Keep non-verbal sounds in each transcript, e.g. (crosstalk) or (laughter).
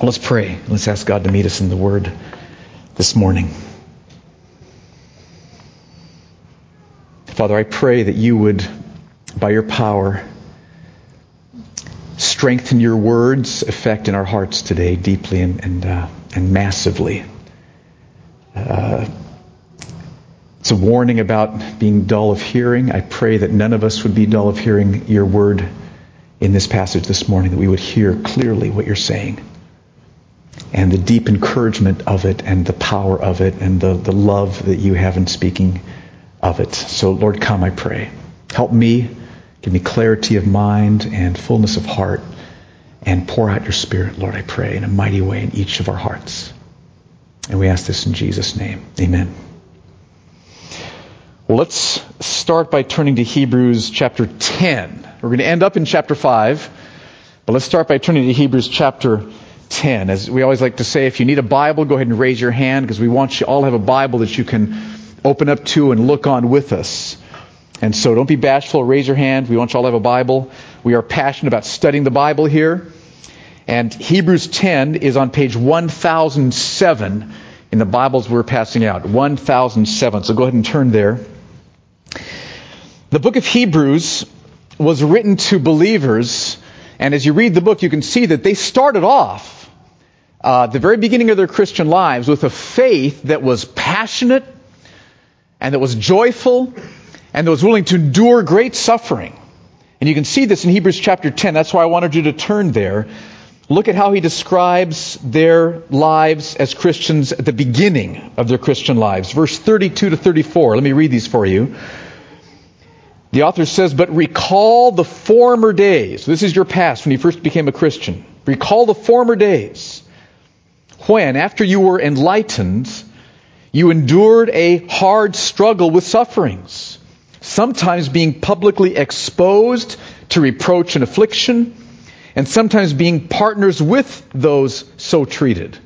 Let's pray. Let's ask God to meet us in the Word this morning. Father, I pray that you would, by your power, strengthen your words' effect in our hearts today deeply and, and, uh, and massively. Uh, it's a warning about being dull of hearing. I pray that none of us would be dull of hearing your word in this passage this morning, that we would hear clearly what you're saying and the deep encouragement of it and the power of it and the, the love that you have in speaking of it. So, Lord, come, I pray. Help me, give me clarity of mind and fullness of heart, and pour out your Spirit, Lord, I pray, in a mighty way in each of our hearts. And we ask this in Jesus' name. Amen. Well, let's start by turning to Hebrews chapter 10. We're going to end up in chapter 5, but let's start by turning to Hebrews chapter 10. As we always like to say, if you need a Bible, go ahead and raise your hand because we want you all to have a Bible that you can open up to and look on with us. And so don't be bashful, raise your hand. We want you all to have a Bible. We are passionate about studying the Bible here. And Hebrews 10 is on page 1007 in the Bibles we're passing out. 1007. So go ahead and turn there. The book of Hebrews was written to believers, and as you read the book, you can see that they started off uh, the very beginning of their Christian lives with a faith that was passionate and that was joyful and that was willing to endure great suffering. And you can see this in Hebrews chapter 10. That's why I wanted you to turn there. Look at how he describes their lives as Christians at the beginning of their Christian lives. Verse 32 to 34. Let me read these for you. The author says, But recall the former days. This is your past when you first became a Christian. Recall the former days when, after you were enlightened, you endured a hard struggle with sufferings, sometimes being publicly exposed to reproach and affliction, and sometimes being partners with those so treated.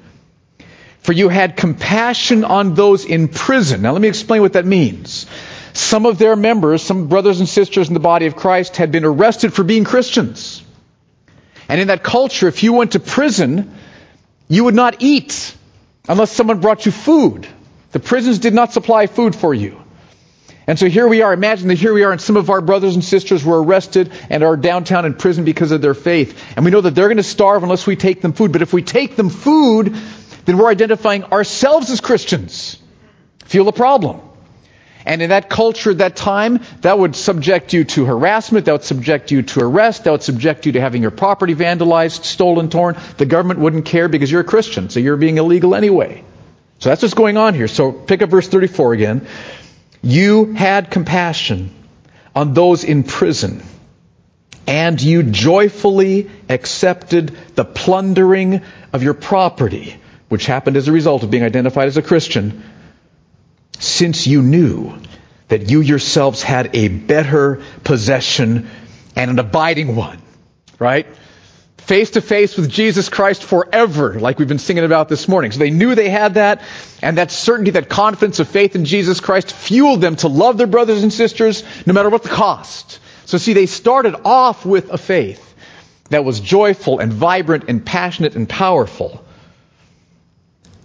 For you had compassion on those in prison. Now, let me explain what that means. Some of their members, some brothers and sisters in the body of Christ, had been arrested for being Christians. And in that culture, if you went to prison, you would not eat unless someone brought you food. The prisons did not supply food for you. And so here we are. Imagine that here we are, and some of our brothers and sisters were arrested and are downtown in prison because of their faith. And we know that they're going to starve unless we take them food. But if we take them food, then we're identifying ourselves as Christians. Feel the problem. And in that culture at that time, that would subject you to harassment, that would subject you to arrest, that would subject you to having your property vandalized, stolen, torn. The government wouldn't care because you're a Christian, so you're being illegal anyway. So that's what's going on here. So pick up verse 34 again. You had compassion on those in prison, and you joyfully accepted the plundering of your property, which happened as a result of being identified as a Christian since you knew that you yourselves had a better possession and an abiding one, right? Face to face with Jesus Christ forever, like we've been singing about this morning. So they knew they had that, and that certainty, that confidence of faith in Jesus Christ fueled them to love their brothers and sisters no matter what the cost. So see, they started off with a faith that was joyful and vibrant and passionate and powerful.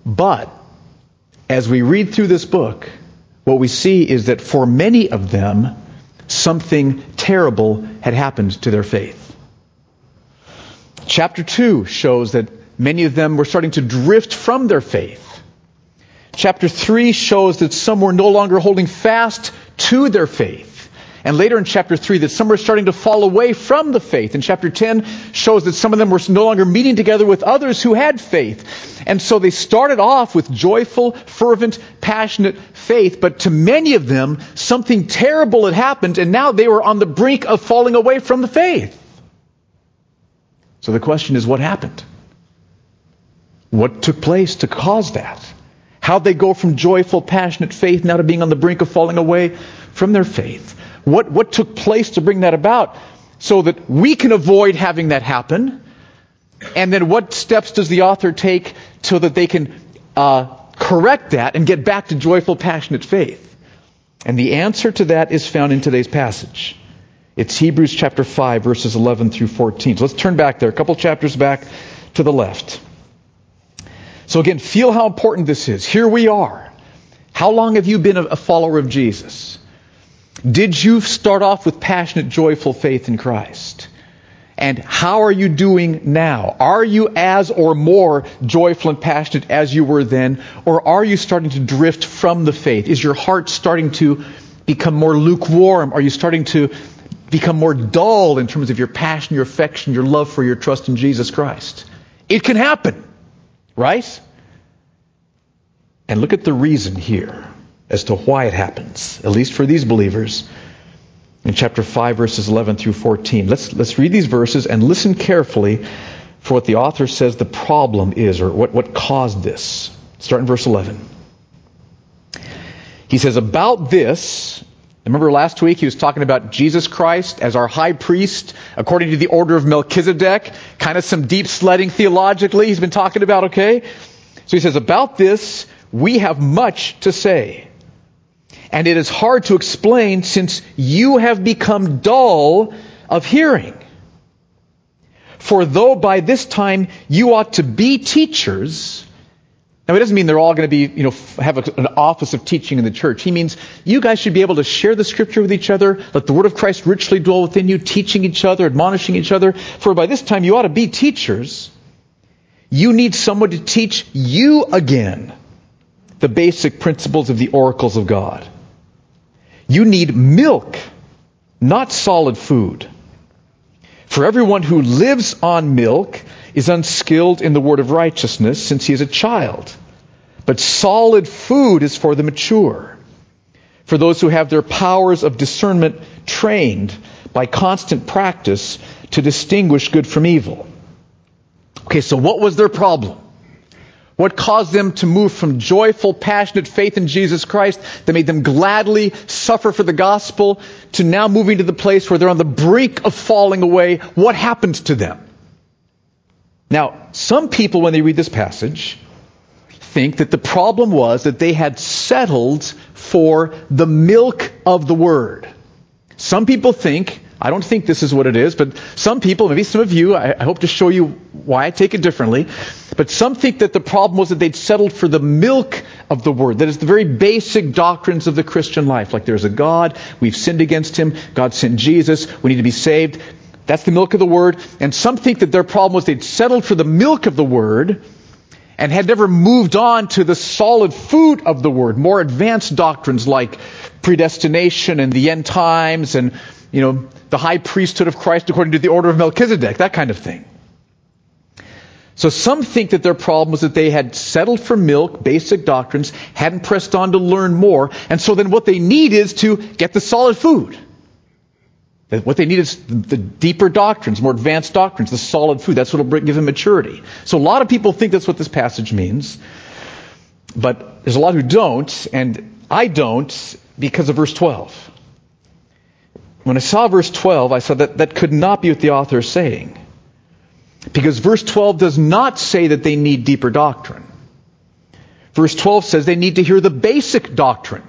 But as we read through this book, what we see is that for many of them, something terrible had happened to their faith. Chapter 2 shows that many of them were starting to drift from their faith. Chapter 3 shows that some were no longer holding fast to their faith. And later in chapter 3, that some were starting to fall away from the faith. And chapter 10 shows that some of them were no longer meeting together with others who had faith. And so they started off with joyful, fervent, passionate faith, but to many of them, something terrible had happened, and now they were on the brink of falling away from the faith. So the question is, what happened? What took place to cause that? How'd they go from joyful, passionate faith now to being on the brink of falling away from their faith? What, what took place to bring that about so that we can avoid having that happen? And then what steps does the author take so that they can uh, correct that and get back to joyful, passionate faith? And the answer to that is found in today's passage. It's Hebrews chapter 5, verses 11 through 14. So let's turn back there, a couple chapters back to the left. So again, feel how important this is. Here we are. How long have you been a follower of Jesus? Did you start off with passionate, joyful faith in Christ? And how are you doing now? Are you as or more joyful and passionate as you were then? Or are you starting to drift from the faith? Is your heart starting to become more lukewarm? Are you starting to become more dull in terms of your passion, your affection, your love for your trust in Jesus Christ? It can happen, right? And look at the reason here as to why it happens, at least for these believers in chapter 5, verses 11 through 14. Let's, let's read these verses and listen carefully for what the author says the problem is or what, what caused this. Start in verse 11. He says, About this, remember last week he was talking about Jesus Christ as our high priest according to the order of Melchizedek, kind of some deep sledding theologically he's been talking about, okay? So he says, About this, we have much to say and it is hard to explain since you have become dull of hearing. For though by this time you ought to be teachers, now it doesn't mean they're all going to be, you know, have a, an office of teaching in the church. He means you guys should be able to share the scripture with each other, let the word of Christ richly dwell within you, teaching each other, admonishing each other. For by this time you ought to be teachers. You need someone to teach you again the basic principles of the oracles of God. You need milk, not solid food. For everyone who lives on milk is unskilled in the word of righteousness since he is a child. But solid food is for the mature, for those who have their powers of discernment trained by constant practice to distinguish good from evil. Okay, so what was their problem? What caused them to move from joyful, passionate faith in Jesus Christ that made them gladly suffer for the gospel to now moving to the place where they're on the brink of falling away? What happened to them? Now, some people, when they read this passage, think that the problem was that they had settled for the milk of the word. Some people think I don't think this is what it is, but some people, maybe some of you, I, I, hope to show you why I take it differently, but some think that the problem was that they'd settled for the milk of the word. That is the very basic doctrines of the Christian life. Like there's a God, we've sinned against him, God sent Jesus, we need to be saved. That's the milk of the word. And some think that their problem was they'd settled for the milk of the word and had never moved on to the solid food of the word, more advanced doctrines like predestination and the end times and you know, the high priesthood of Christ according to the order of Melchizedek, that kind of thing. So some think that their problem was that they had settled for milk, basic doctrines, hadn't pressed on to learn more, and so then what they need is to get the solid food. What they need is the deeper doctrines, more advanced doctrines, the solid food. That's what will give them maturity. So a lot of people think that's what this passage means, but there's a lot who don't, and I don't because of verse 12. When I saw verse 12, I saw that that could not be what the author is saying. Because verse 12 does not say that they need deeper doctrine. Verse 12 says they need to hear the basic doctrine.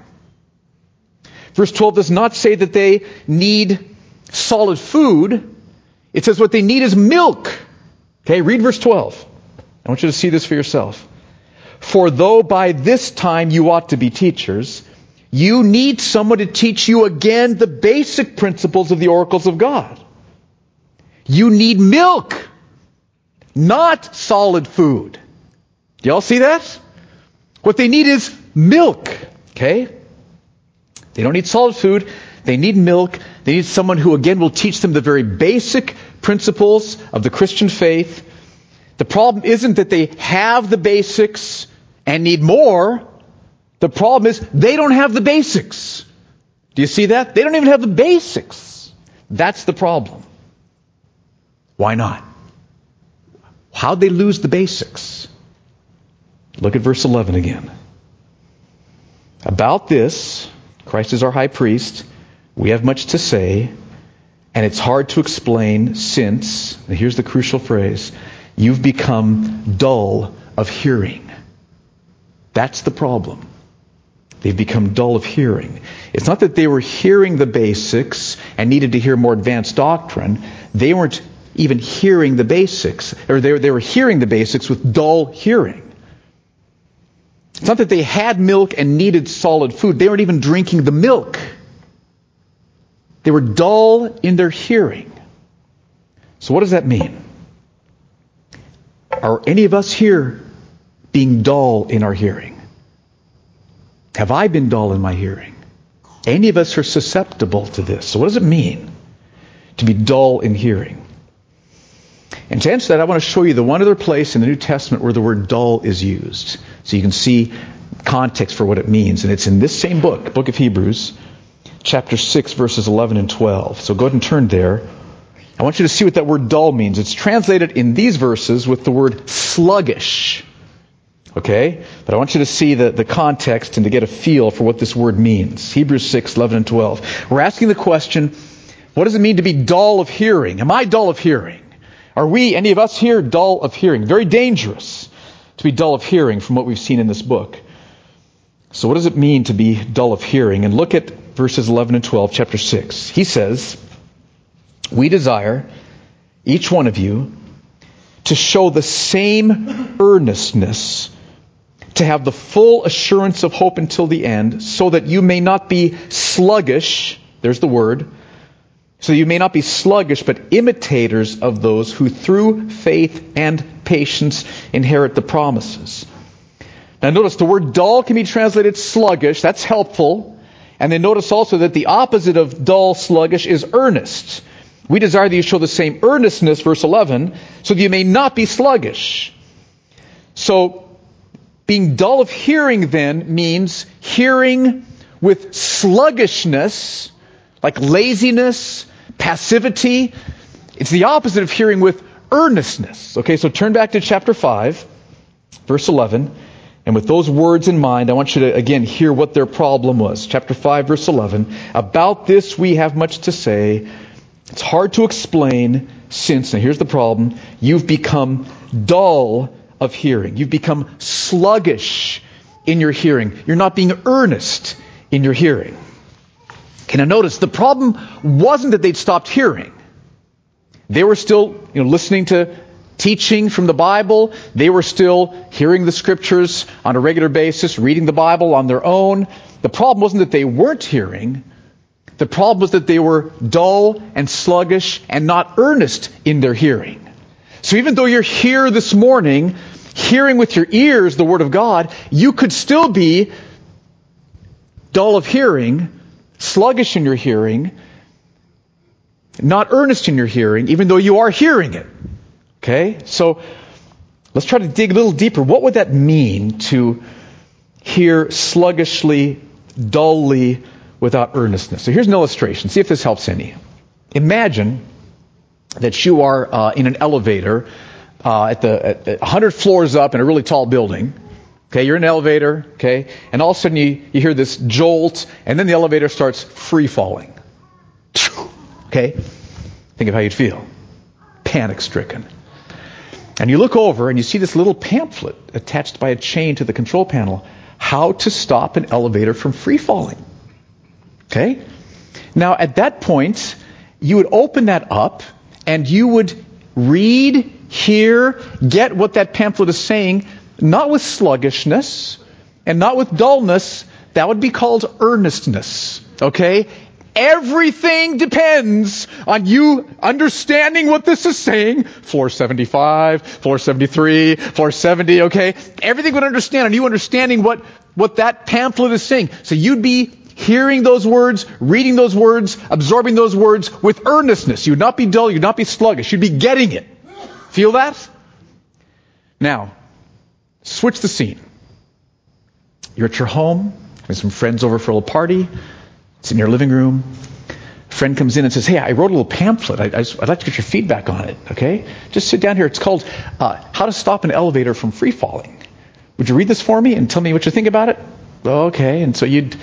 Verse 12 does not say that they need solid food. It says what they need is milk. Okay, read verse 12. I want you to see this for yourself. For though by this time you ought to be teachers, you need someone to teach you again the basic principles of the oracles of God. You need milk, not solid food. Do y'all see that? What they need is milk. Okay? They don't need solid food. They need milk. They need someone who, again, will teach them the very basic principles of the Christian faith. The problem isn't that they have the basics and need more. The problem is they don't have the basics. Do you see that? They don't even have the basics. That's the problem. Why not? How'd they lose the basics? Look at verse 11 again. About this, Christ is our high priest. We have much to say, and it's hard to explain since, here's the crucial phrase, you've become dull of hearing. That's the problem. They've become dull of hearing. It's not that they were hearing the basics and needed to hear more advanced doctrine. They weren't even hearing the basics, or they were, they were hearing the basics with dull hearing. It's not that they had milk and needed solid food. They weren't even drinking the milk. They were dull in their hearing. So what does that mean? Are any of us here being dull in our hearing? Have I been dull in my hearing? Any of us are susceptible to this. So what does it mean to be dull in hearing? And to answer that, I want to show you the one other place in the New Testament where the word dull is used. So you can see context for what it means. And it's in this same book, book of Hebrews, chapter 6, verses 11 and 12. So go ahead and turn there. I want you to see what that word dull means. It's translated in these verses with the word sluggish. Okay? But I want you to see the, the context and to get a feel for what this word means. Hebrews 6, 11 and 12. We're asking the question, what does it mean to be dull of hearing? Am I dull of hearing? Are we, any of us here, dull of hearing? Very dangerous to be dull of hearing from what we've seen in this book. So what does it mean to be dull of hearing? And look at verses 11 and 12, chapter 6. He says, We desire, each one of you, to show the same earnestness, to have the full assurance of hope until the end, so that you may not be sluggish, there's the word, so you may not be sluggish, but imitators of those who through faith and patience inherit the promises. Now notice the word dull can be translated sluggish. That's helpful. And then notice also that the opposite of dull, sluggish is earnest. We desire that you show the same earnestness, verse 11, so that you may not be sluggish. So, being dull of hearing then means hearing with sluggishness, like laziness, passivity. It's the opposite of hearing with earnestness. Okay, so turn back to chapter 5, verse 11. And with those words in mind, I want you to again hear what their problem was. Chapter 5, verse 11. About this we have much to say. It's hard to explain since, and here's the problem, you've become dull of hearing. You've become sluggish in your hearing. You're not being earnest in your hearing. Okay, now notice the problem wasn't that they'd stopped hearing. They were still you know, listening to teaching from the Bible. They were still hearing the scriptures on a regular basis, reading the Bible on their own. The problem wasn't that they weren't hearing. The problem was that they were dull and sluggish and not earnest in their hearing. So even though you're here this morning, hearing with your ears the Word of God, you could still be dull of hearing sluggish in your hearing, not earnest in your hearing, even though you are hearing it. Okay? So let's try to dig a little deeper. What would that mean to hear sluggishly, dully, without earnestness? So here's an illustration. See if this helps any. Imagine that you are uh, in an elevator uh, at the at, at 100 floors up in a really tall building, Okay, you're in an elevator, okay, and all of a sudden you, you hear this jolt, and then the elevator starts free falling. (laughs) Okay? Think of how you'd feel. Panic stricken. And you look over and you see this little pamphlet attached by a chain to the control panel how to stop an elevator from free falling. Okay? Now, at that point, you would open that up and you would read, hear, get what that pamphlet is saying not with sluggishness and not with dullness. That would be called earnestness. Okay? Everything depends on you understanding what this is saying. 475, 473, 470, okay? Everything would understand on you understanding what, what that pamphlet is saying. So you'd be hearing those words, reading those words, absorbing those words with earnestness. You would not be dull, you'd not be sluggish, you'd be getting it. Feel that? Now, Switch the scene. You're at your home, with some friends over for a little party. It's in your living room. A friend comes in and says, Hey, I wrote a little pamphlet. I, would like to get your feedback on it, okay? Just sit down here. It's called uh, How to Stop an Elevator from Free Falling. Would you read this for me and tell me what you think about it? Okay. And so you'd,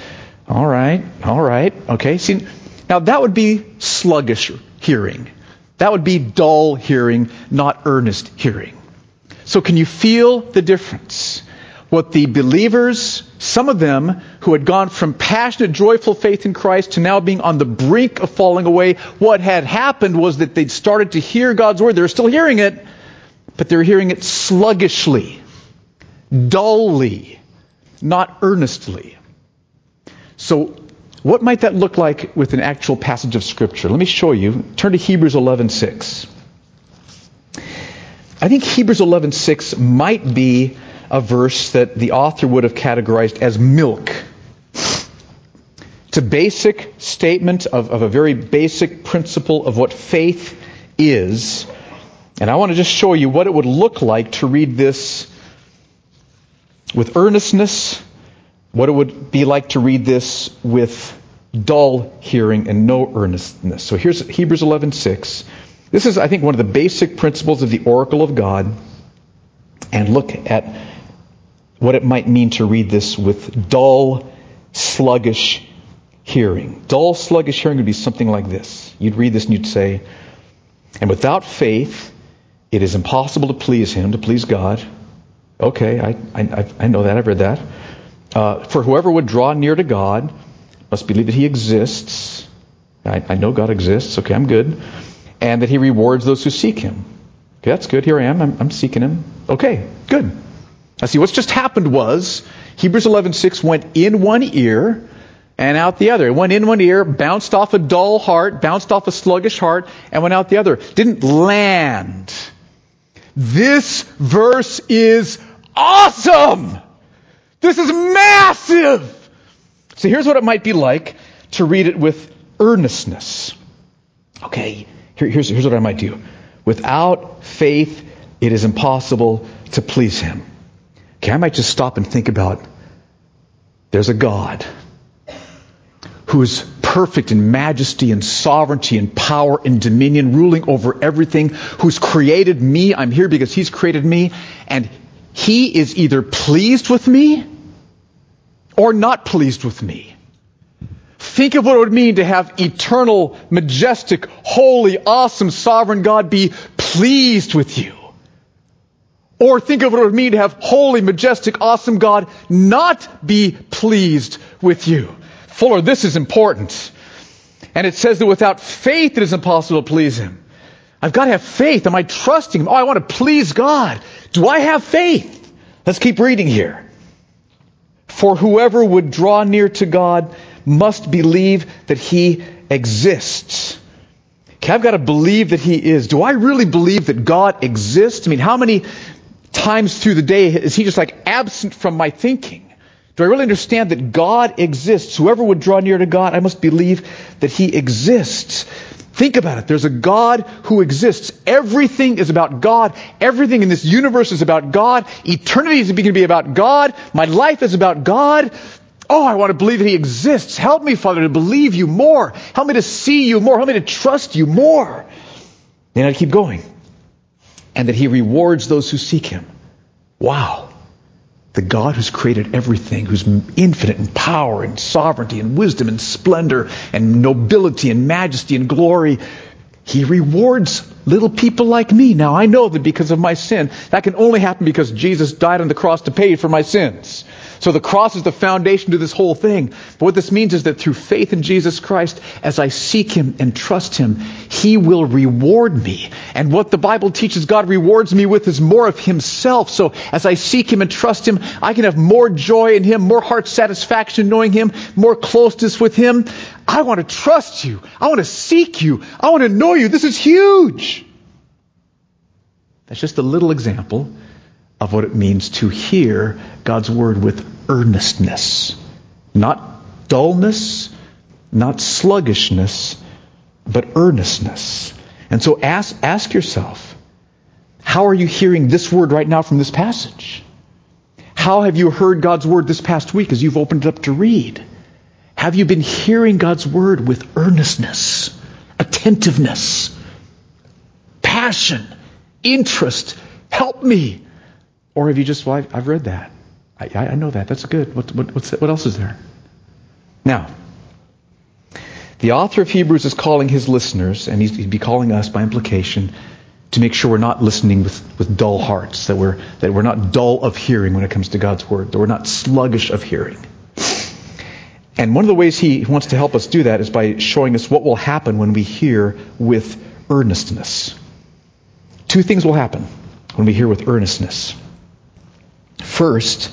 all right, all right, okay. See, now that would be sluggish hearing. That would be dull hearing, not earnest hearing. So can you feel the difference? What the believers, some of them who had gone from passionate, joyful faith in Christ to now being on the brink of falling away, what had happened was that they'd started to hear God's word. They were still hearing it, but they were hearing it sluggishly, dully, not earnestly. So, what might that look like with an actual passage of Scripture? Let me show you. Turn to Hebrews 11:6. I think Hebrews 11:6 might be a verse that the author would have categorized as milk. It's a basic statement of, of a very basic principle of what faith is. And I want to just show you what it would look like to read this with earnestness, what it would be like to read this with dull hearing and no earnestness. So here's Hebrews 11:6. This is I think one of the basic principles of the oracle of God. And look at what it might mean to read this with dull, sluggish hearing. Dull, sluggish hearing would be something like this. You'd read this and you'd say, And without faith, it is impossible to please Him, to please God. Okay, I, I, I know that. I've read that. Uh, for whoever would draw near to God must believe that He exists. I, I know God exists. Okay, I'm good. And that He rewards those who seek Him. Okay, that's good. Here I am. I'm, I'm seeking Him. Okay, good. I see what's just happened was Hebrews 11:6 went in one ear and out the other. It went in one ear, bounced off a dull heart, bounced off a sluggish heart, and went out the other. Didn't land. This verse is awesome. This is massive. So here's what it might be like to read it with earnestness. Okay, here, here's, here's what I might do. Without faith, it is impossible to please Him. Okay, I might just stop and think about there's a God who is perfect in majesty and sovereignty and power and dominion, ruling over everything, who's created me. I'm here because He's created me. And He is either pleased with me or not pleased with me. Think of what it would mean to have eternal, majestic, holy, awesome, sovereign God be pleased with you. Or think of what it would mean to have holy, majestic, awesome God not be pleased with you. Fuller, this is important. And it says that without faith it is impossible to please Him. I've got to have faith. Am I trusting Him? Oh, I want to please God. Do I have faith? Let's keep reading here. For whoever would draw near to God must believe that He exists. Okay, I've got to believe that He is. Do I really believe that God exists? I mean, how many times through the day is he just like absent from my thinking? Do I really understand that God exists? Whoever would draw near to God, I must believe that he exists. Think about it. There's a God who exists. Everything is about God. Everything in this universe is about God. Eternity is going to be about God. My life is about God. Oh, I want to believe that He exists. Help me, Father, to believe You more. Help me to see You more. Help me to trust You more. And I keep going and that he rewards those who seek him. Wow. The God who's created everything, who's infinite in power and sovereignty and wisdom and splendor and nobility and majesty and glory, he rewards little people like me. Now I know that because of my sin, that can only happen because Jesus died on the cross to pay for my sins. So the cross is the foundation to this whole thing. But what this means is that through faith in Jesus Christ, as I seek Him and trust Him, He will reward me. And what the Bible teaches God rewards me with is more of Himself. So as I seek Him and trust Him, I can have more joy in Him, more heart satisfaction knowing Him, more closeness with Him. I want to trust You. I want to seek You. I want to know You. This is huge. That's just a little example of what it means to hear God's word with earnestness. Not dullness, not sluggishness, but earnestness. And so ask, ask yourself, how are you hearing this word right now from this passage? How have you heard God's word this past week as you've opened it up to read? Have you been hearing God's word with earnestness, attentiveness, passion, interest? Help me. Or have you just, well, I've read that. I, I know that. That's good. What, what, what else is there? Now, the author of Hebrews is calling his listeners, and he'd be calling us by implication, to make sure we're not listening with, with dull hearts, that we're, that we're not dull of hearing when it comes to God's Word, that we're not sluggish of hearing. And one of the ways he wants to help us do that is by showing us what will happen when we hear with earnestness. Two things will happen when we hear with earnestness. First,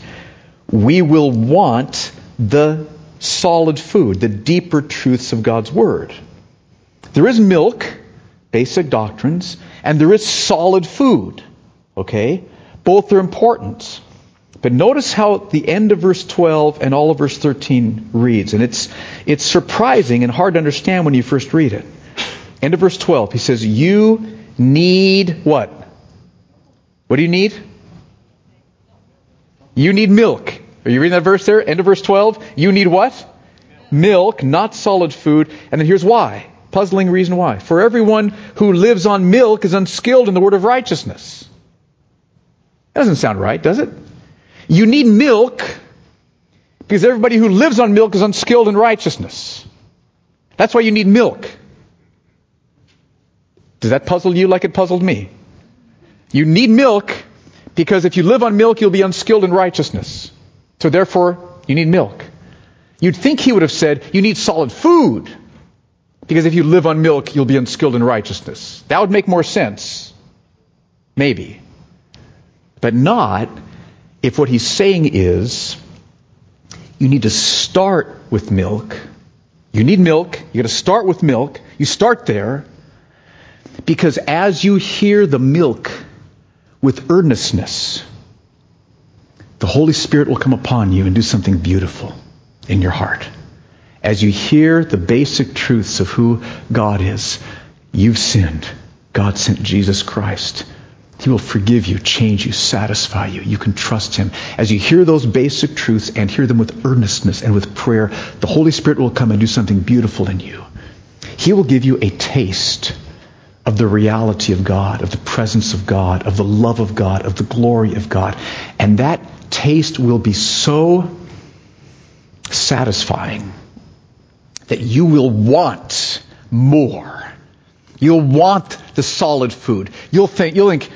we will want the solid food, the deeper truths of God's Word. There is milk, basic doctrines, and there is solid food. Okay? Both are important. But notice how the end of verse 12 and all of verse 13 reads. And it's, it's surprising and hard to understand when you first read it. End of verse 12, he says, You need what? What do you need? You need milk. Are you reading that verse there? End of verse 12. You need what? Milk, not solid food. And then here's why. Puzzling reason why. For everyone who lives on milk is unskilled in the word of righteousness. That doesn't sound right, does it? You need milk because everybody who lives on milk is unskilled in righteousness. That's why you need milk. Does that puzzle you like it puzzled me? You need milk because if you live on milk, you'll be unskilled in righteousness. So therefore, you need milk. You'd think he would have said, you need solid food. Because if you live on milk, you'll be unskilled in righteousness. That would make more sense. Maybe. But not if what he's saying is, you need to start with milk. You need milk. You got to start with milk. You start there. Because as you hear the milk with earnestness, the Holy Spirit will come upon you and do something beautiful in your heart. As you hear the basic truths of who God is, you've sinned. God sent Jesus Christ. He will forgive you, change you, satisfy you. You can trust Him. As you hear those basic truths and hear them with earnestness and with prayer, the Holy Spirit will come and do something beautiful in you. He will give you a taste of the reality of God, of the presence of God, of the love of God, of the glory of God. And that taste will be so satisfying that you will want more. You'll want the solid food. You'll think, you'll think,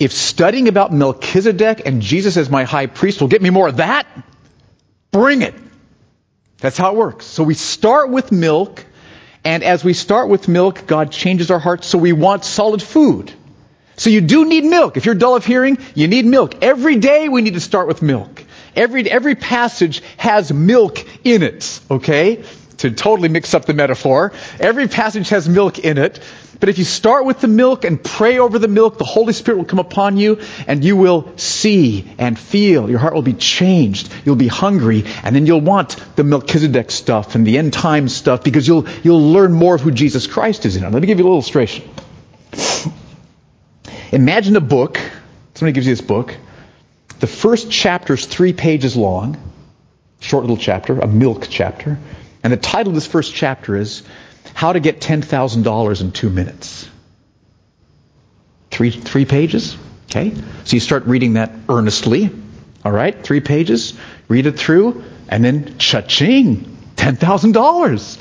if studying about Melchizedek and Jesus as my high priest will get me more of that, bring it. That's how it works. So we start with milk, and as we start with milk, God changes our hearts so we want solid food. So you do need milk. If you're dull of hearing, you need milk. Every day we need to start with milk. Every, every passage has milk in it, okay? To totally mix up the metaphor. Every passage has milk in it. But if you start with the milk and pray over the milk, the Holy Spirit will come upon you and you will see and feel. Your heart will be changed. You'll be hungry and then you'll want the Melchizedek stuff and the end time stuff because you'll, you'll learn more of who Jesus Christ is in it. Let me give you an illustration. Imagine a book. Somebody gives you this book. The first chapter is three pages long, short little chapter, a milk chapter. And the title of this first chapter is How to Get $10,000 in Two Minutes. Three, three pages? Okay? So you start reading that earnestly. All right? Three pages. Read it through. And then cha-ching! $10,000.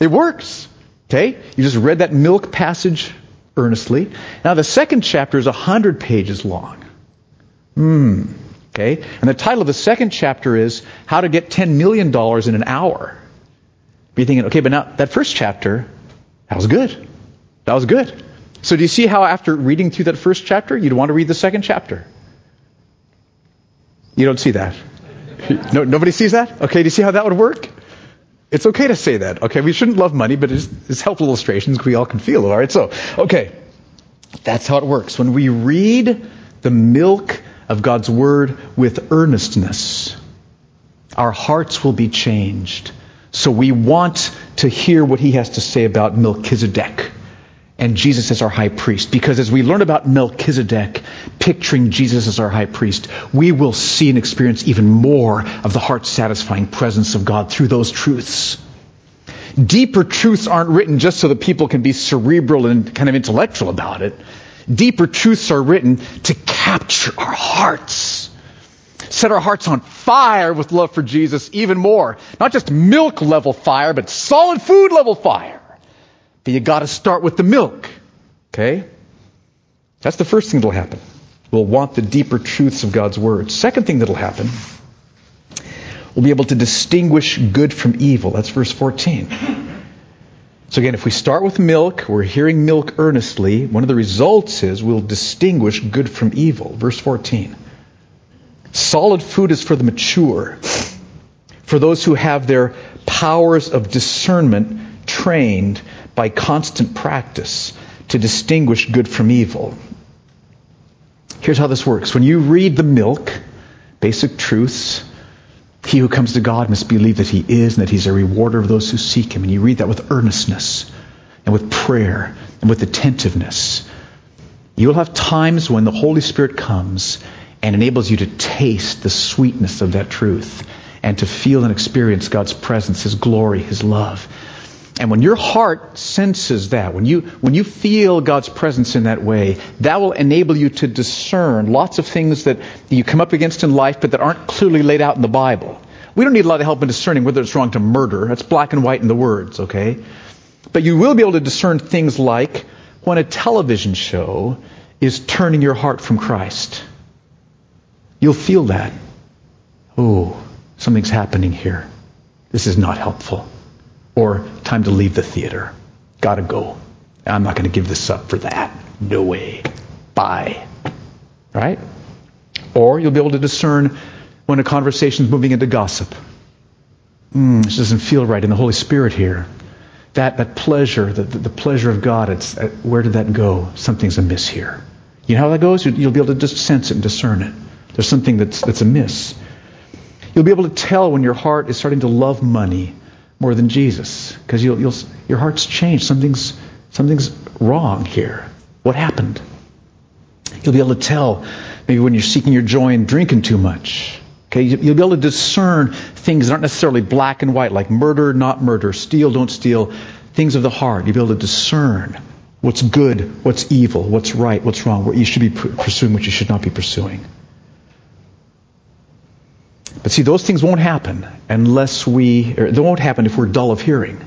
It works. Okay? You just read that milk passage earnestly. Now, the second chapter is 100 pages long. Hmm. Okay? And the title of the second chapter is How to Get $10 Million in an Hour. You're thinking, okay, but now that first chapter, that was good. That was good. So do you see how after reading through that first chapter, you'd want to read the second chapter? You don't see that. No, nobody sees that? Okay, do you see how that would work? It's okay to say that. Okay, we shouldn't love money, but it's, it's helpful illustrations. We all can feel. All right, so okay, that's how it works. When we read the milk of God's word with earnestness, our hearts will be changed. So we want to hear what he has to say about Melchizedek and Jesus as our high priest. Because as we learn about Melchizedek, picturing Jesus as our high priest, we will see and experience even more of the heart satisfying presence of God through those truths. Deeper truths aren't written just so that people can be cerebral and kind of intellectual about it. Deeper truths are written to capture our hearts. Set our hearts on fire with love for Jesus even more. Not just milk level fire, but solid food level fire. But you got to start with the milk. Okay? That's the first thing that'll happen. We'll want the deeper truths of God's Word. Second thing that'll happen, we'll be able to distinguish good from evil. That's verse 14. So again, if we start with milk, we're hearing milk earnestly, one of the results is we'll distinguish good from evil. Verse 14. Solid food is for the mature, for those who have their powers of discernment trained by constant practice to distinguish good from evil. Here's how this works. When you read the milk, basic truths, he who comes to God must believe that he is and that he's a rewarder of those who seek him. And you read that with earnestness and with prayer and with attentiveness. You will have times when the Holy Spirit comes and enables you to taste the sweetness of that truth and to feel and experience God's presence, His glory, His love. And when your heart senses that, when you, when you feel God's presence in that way, that will enable you to discern lots of things that you come up against in life but that aren't clearly laid out in the Bible. We don't need a lot of help in discerning whether it's wrong to murder. That's black and white in the words, okay? But you will be able to discern things like when a television show is turning your heart from Christ. You'll feel that. Oh, something's happening here. This is not helpful. Or time to leave the theater. Gotta go. I'm not going to give this up for that. No way. Bye. Right? Or you'll be able to discern when a conversation's moving into gossip. Mm, this doesn't feel right in the Holy Spirit here. That, that pleasure, the, the pleasure of God, it's, uh, where did that go? Something's amiss here. You know how that goes? You'll be able to just sense it and discern it. There's something that's, that's amiss. You'll be able to tell when your heart is starting to love money more than Jesus because you'll, you'll, your heart's changed. Something's, something's wrong here. What happened? You'll be able to tell maybe when you're seeking your joy and drinking too much. Okay, you'll be able to discern things that aren't necessarily black and white, like murder, not murder, steal, don't steal, things of the heart. You'll be able to discern what's good, what's evil, what's right, what's wrong, what you should be pursuing, what you should not be pursuing. But see, those things won't happen unless we, they won't happen if we're dull of hearing.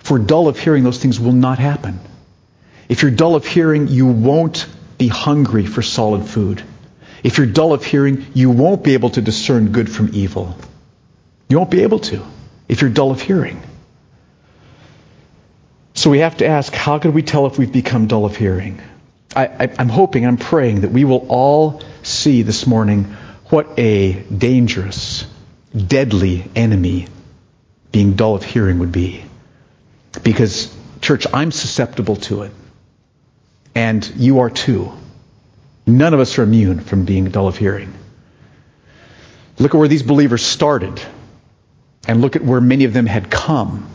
If we're dull of hearing, those things will not happen. If you're dull of hearing, you won't be hungry for solid food. If you're dull of hearing, you won't be able to discern good from evil. You won't be able to if you're dull of hearing. So we have to ask, how could we tell if we've become dull of hearing? I, am hoping, I'm praying that we will all see this morning what a dangerous, deadly enemy being dull of hearing would be. Because, church, I'm susceptible to it. And you are too. None of us are immune from being dull of hearing. Look at where these believers started, and look at where many of them had come.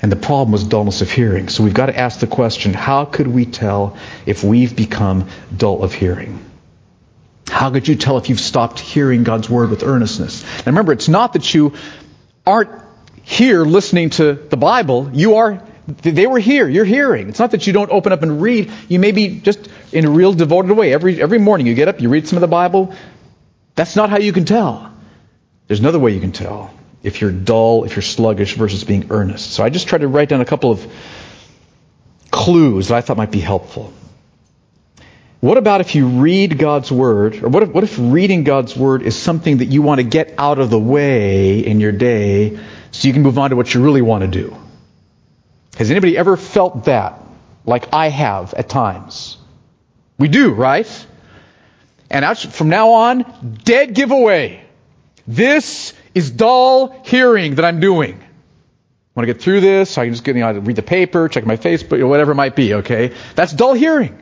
And the problem was dullness of hearing. So we've got to ask the question how could we tell if we've become dull of hearing? How could you tell if you've stopped hearing God's word with earnestness? And remember, it's not that you aren't here listening to the Bible. You are, they were here. You're hearing. It's not that you don't open up and read. You may be just in a real devoted way. Every, every morning you get up, you read some of the Bible. That's not how you can tell. There's another way you can tell if you're dull, if you're sluggish versus being earnest. So I just tried to write down a couple of clues that I thought might be helpful. What about if you read God's Word, or what if, what if reading God's Word is something that you want to get out of the way in your day so you can move on to what you really want to do? Has anybody ever felt that? Like I have at times. We do, right? And from now on, dead giveaway. This is dull hearing that I'm doing. I want to get through this, so I can just get, you know, read the paper, check my Facebook, or whatever it might be, okay? That's dull hearing.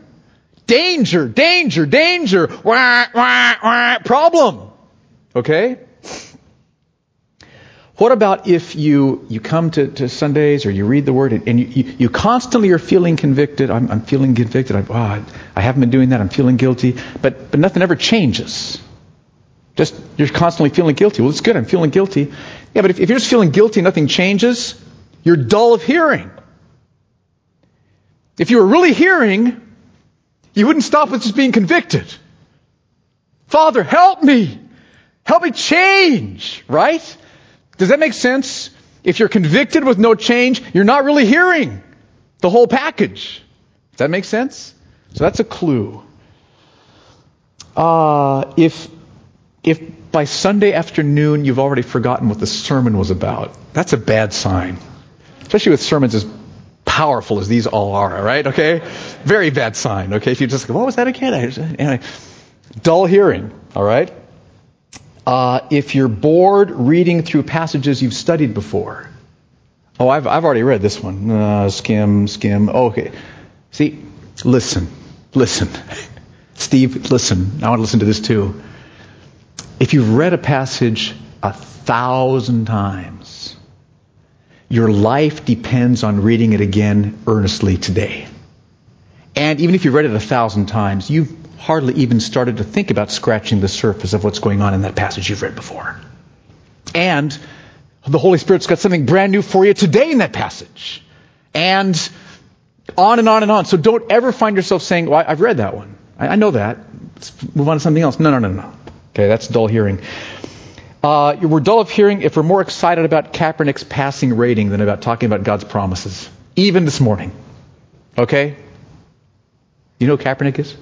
Danger, danger, danger, wah, wah, wah, problem. Okay? What about if you, you come to, to Sundays or you read the Word and, and you, you, you, constantly are feeling convicted? I'm, I'm feeling convicted. I, oh, ah, I haven't been doing that. I'm feeling guilty. But, but nothing ever changes. Just you're constantly feeling guilty. Well, it's good. I'm feeling guilty. Yeah, but if, if you're just feeling guilty, nothing changes. You're dull of hearing. If you were really hearing, you wouldn't stop with just being convicted. Father, help me. Help me change. Right? Does that make sense? If you're convicted with no change, you're not really hearing the whole package. Does that make sense? So that's a clue. Uh, if if by Sunday afternoon you've already forgotten what the sermon was about, that's a bad sign. Especially with sermons as powerful as these all are, all right? Okay? Very bad sign, okay? If you just go, what was that again? Anyway, dull hearing, all right? Uh, if you're bored reading through passages you've studied before, oh, I've, I've already read this one. Uh, skim, skim. okay. See, listen, listen. (laughs) Steve, listen. I want to listen to this too. If you've read a passage a thousand times, your life depends on reading it again earnestly today. And even if you've read it a thousand times, you've hardly even started to think about scratching the surface of what's going on in that passage you've read before. And the Holy Spirit's got something brand new for you today in that passage. And on and on and on. So don't ever find yourself saying, well, I've read that one. I, know that. Let's move on to something else. No, no, no, no. Okay, that's dull hearing. Uh, we're dull of hearing if we're more excited about Kaepernick's passing rating than about talking about God's promises. Even this morning. Okay? You know who Kaepernick is?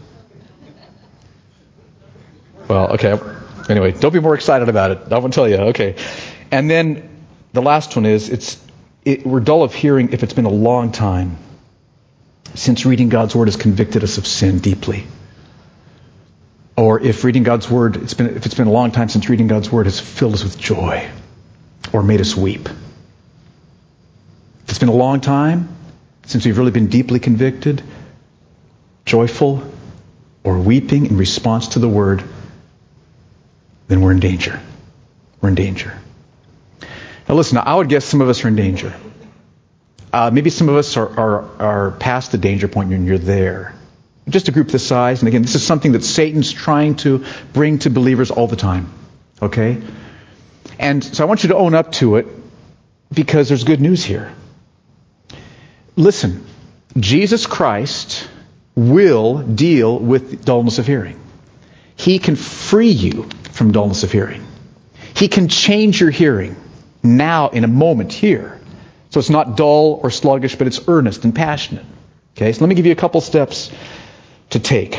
Well, okay. Anyway, don't be more excited about it. I won't tell you. Okay. And then the last one is it's it, we're dull of hearing if it's been a long time since reading God's word has convicted us of sin deeply. Or if reading God's word, it's been, if it's been a long time since reading God's word has filled us with joy or made us weep. If it's been a long time since we've really been deeply convicted, joyful, or weeping in response to the word, then we're in danger. We're in danger. Now, listen, I would guess some of us are in danger. Uh, maybe some of us are, are, are past the danger point and you're there. Just a group this size, and again, this is something that Satan's trying to bring to believers all the time. Okay? And so I want you to own up to it because there's good news here. Listen, Jesus Christ will deal with dullness of hearing. He can free you from dullness of hearing. He can change your hearing now in a moment here. So it's not dull or sluggish, but it's earnest and passionate. Okay, so let me give you a couple steps to take.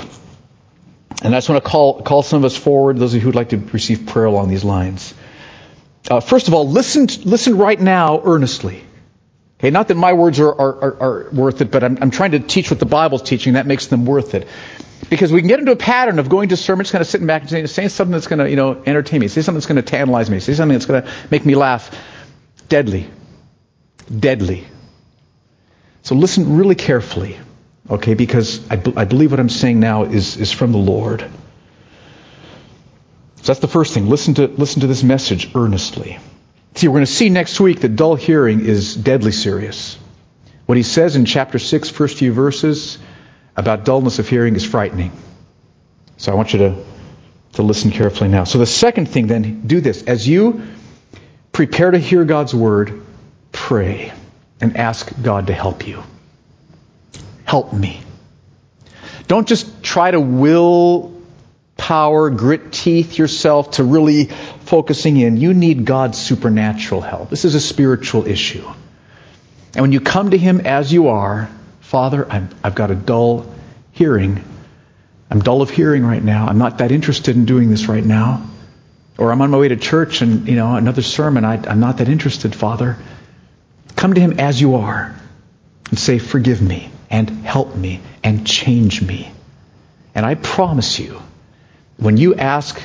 And I just want to call, call some of us forward, those of you who would like to receive prayer along these lines. Uh, first of all, listen, listen right now earnestly. Okay, not that my words are, are, are, are worth it, but I'm, I'm trying to teach what the Bible's teaching. That makes them worth it. Because we can get into a pattern of going to sermons, kind of sitting back and saying, saying something that's going to, you know, entertain me, say something that's going to tantalize me, say something that's going to make me laugh. Deadly. Deadly. So listen really carefully, okay, because I, I believe what I'm saying now is, is from the Lord. So that's the first thing. Listen to, listen to this message earnestly. See, we're going to see next week that dull hearing is deadly serious. What he says in chapter 6, first few verses, about dullness of hearing is frightening. So I want you to, to listen carefully now. So the second thing then, do this. As you prepare to hear God's word, pray and ask God to help you. Help me. Don't just try to will power, grit teeth yourself to really focusing in. You need God's supernatural help. This is a spiritual issue. And when you come to Him as you are, Father, i have got a dull hearing. I'm dull of hearing right now. I'm not that interested in doing this right now. Or I'm on my way to church and, you know, another sermon. I, I'm not that interested, Father. Come to Him as you are and say, Forgive me and help me and change me. And I promise you, when you ask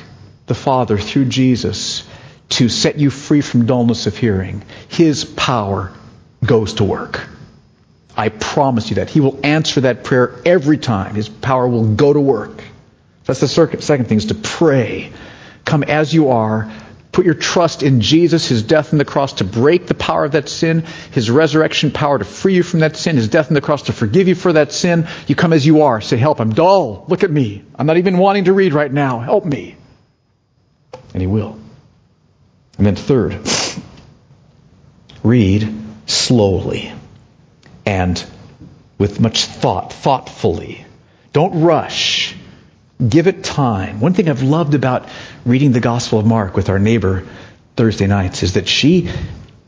the Father through Jesus to set you free from dullness of hearing, His power goes to work. I promise you that. He will answer that prayer every time. His power will go to work. That's the second thing is to pray. Come as you are. Put your trust in Jesus, His death on the cross to break the power of that sin, His resurrection power to free you from that sin, His death on the cross to forgive you for that sin. You come as you are. Say, help, I'm dull. Look at me. I'm not even wanting to read right now. Help me. And He will. And then third, read slowly and with much thought, thoughtfully. Don't rush. Give it time. One thing I've loved about reading the Gospel of Mark with our neighbor Thursday nights is that she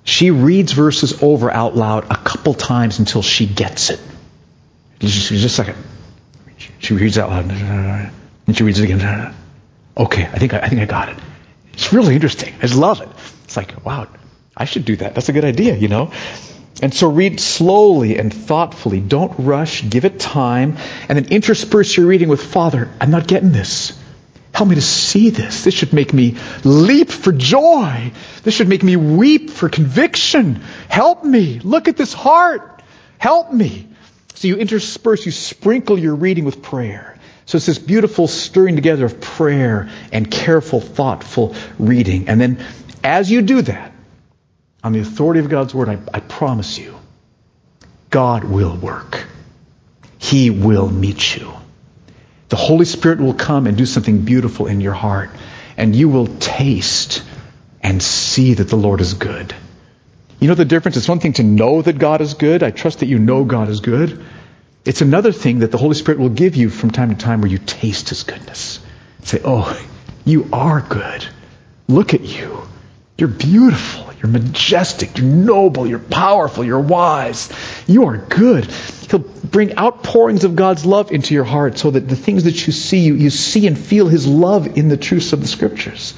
she reads verses over out loud a couple times until she gets it. Just, just a second. She reads out loud, and she reads it again. Okay, I think I, I think I got it. It's really interesting. I just love it. It's like, wow, I should do that. That's a good idea, you know. And so read slowly and thoughtfully. Don't rush. Give it time. And then intersperse your reading with, Father, I'm not getting this. Help me to see this. This should make me leap for joy. This should make me weep for conviction. Help me. Look at this heart. Help me. So you intersperse, you sprinkle your reading with prayer. So it's this beautiful stirring together of prayer and careful, thoughtful reading. And then as you do that, on the authority of God's word, I, I promise you, God will work. He will meet you. The Holy Spirit will come and do something beautiful in your heart, and you will taste and see that the Lord is good. You know the difference? It's one thing to know that God is good. I trust that you know God is good. It's another thing that the Holy Spirit will give you from time to time where you taste His goodness. Say, oh, you are good. Look at you. You're beautiful. You're majestic. You're noble. You're powerful. You're wise. You are good. He'll bring outpourings of God's love into your heart so that the things that you see, you, you see and feel His love in the truths of the Scriptures.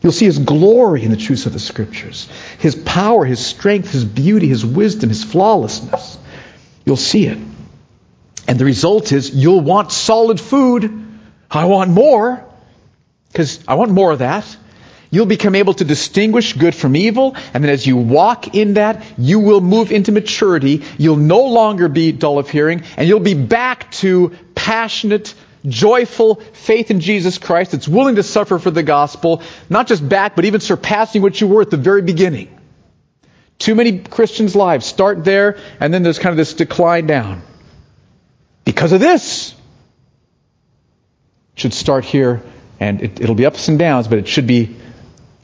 You'll see His glory in the truths of the Scriptures. His power, His strength, His beauty, His wisdom, His flawlessness. You'll see it. And the result is you'll want solid food. I want more because I want more of that. You'll become able to distinguish good from evil, and then as you walk in that, you will move into maturity. You'll no longer be dull of hearing, and you'll be back to passionate, joyful faith in Jesus Christ that's willing to suffer for the gospel, not just back, but even surpassing what you were at the very beginning. Too many Christians' lives start there, and then there's kind of this decline down. Because of this. Should start here, and it, it'll be ups and downs, but it should be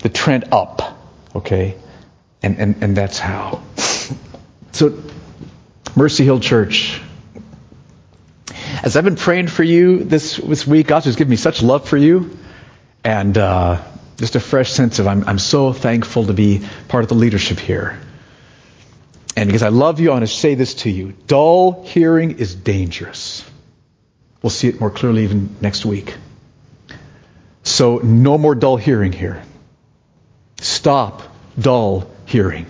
the trend up. Okay? And, and, and that's how. So, Mercy Hill Church. As I've been praying for you this, this week, God's just given me such love for you. And uh, just a fresh sense of I'm, I'm so thankful to be part of the leadership here. And because I love you, I want to say this to you. Dull hearing is dangerous. We'll see it more clearly even next week. So, no more dull hearing here. Stop dull hearing.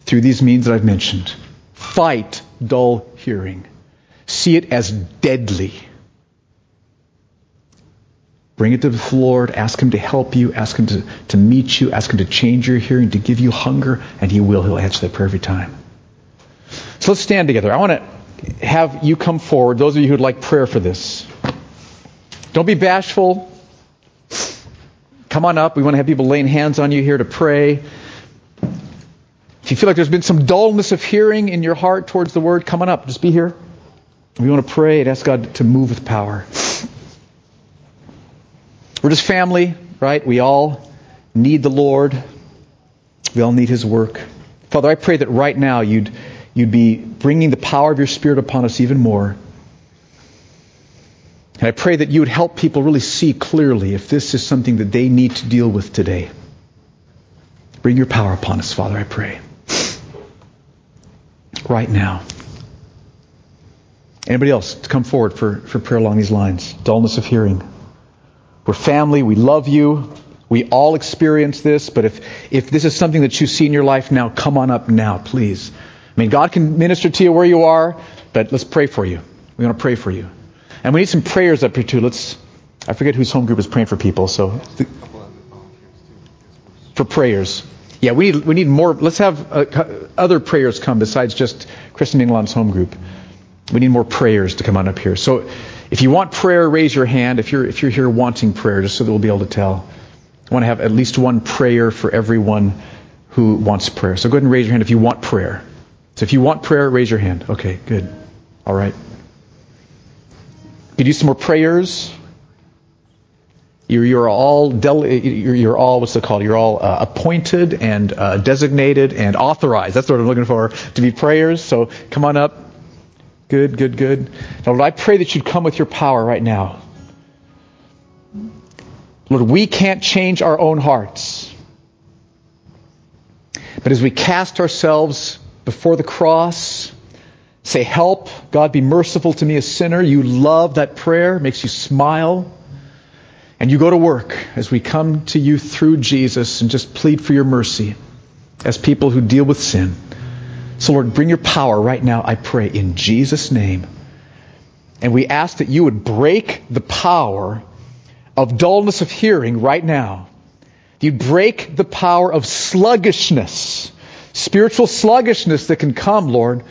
Through these means that I've mentioned. Fight dull hearing. See it as deadly. Bring it to the Lord. Ask Him to help you. Ask Him to, to meet you. Ask Him to change your hearing, to give you hunger, and He will. He'll answer that prayer every time. So let's stand together. I want to have you come forward, those of you who'd like prayer for this. Don't be bashful. Come on up. We want to have people laying hands on you here to pray. If you feel like there's been some dullness of hearing in your heart towards the word, come on up. Just be here. We want to pray and ask God to move with power. We're just family, right? We all need the Lord. We all need His work. Father, I pray that right now you'd, you'd be bringing the power of your Spirit upon us even more. And I pray that you would help people really see clearly if this is something that they need to deal with today. Bring your power upon us, Father, I pray. Right now. Anybody else to come forward for, for prayer along these lines? Dullness of hearing. We're family. We love you. We all experience this, but if, if this is something that you see in your life now, come on up now, please. I mean, God can minister to you where you are, but let's pray for you. We want to pray for you. And we need some prayers up here too. Let's. I forget whose home group is praying for people. So for prayers. Yeah, we need we need more. Let's have uh, other prayers come besides just Kristen England's home group. We need more prayers to come on up here. So if you want prayer, raise your hand. If you're if you're here wanting prayer, just so that we'll be able to tell. I want to have at least one prayer for everyone who wants prayer. So go ahead and raise your hand if you want prayer. So if you want prayer, raise your hand. Okay, good. All right. Could use some more prayers. You're, you're all dele- you're, you're, all what's it called? You're all uh, appointed and uh, designated and authorized. That's what I'm looking for to be prayers. So come on up. Good, good, good. Now, Lord, I pray that you'd come with your power right now. Lord, we can't change our own hearts. But as we cast ourselves before the cross, Say, Help, God, be merciful to me, a sinner. You love that prayer, makes you smile. And you go to work as we come to you through Jesus and just plead for your mercy as people who deal with sin. So, Lord, bring your power right now, I pray, in Jesus' name. And we ask that you would break the power of dullness of hearing right now. You break the power of sluggishness, spiritual sluggishness that can come, Lord.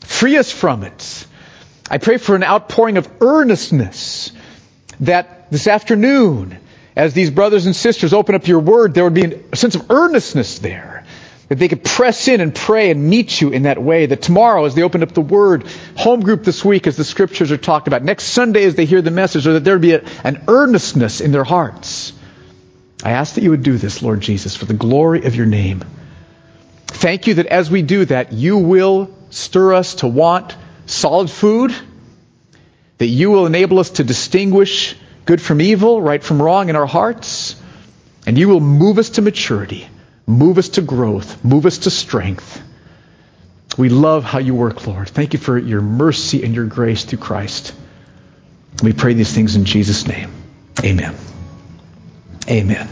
Free us from it. I pray for an outpouring of earnestness that this afternoon, as these brothers and sisters open up your word, there would be a sense of earnestness there. That they could press in and pray and meet you in that way. That tomorrow, as they open up the Word, home group this week, as the Scriptures are talked about, next Sunday, as they hear the message, or that there would be a, an earnestness in their hearts. I ask that you would do this, Lord Jesus, for the glory of your name. Thank you that as we do that, you will stir us to want solid food, that you will enable us to distinguish good from evil, right from wrong in our hearts, and you will move us to maturity. Move us to growth. Move us to strength. We love how you work, Lord. Thank you for your mercy and your grace through Christ. We pray these things in Jesus' name. Amen. Amen.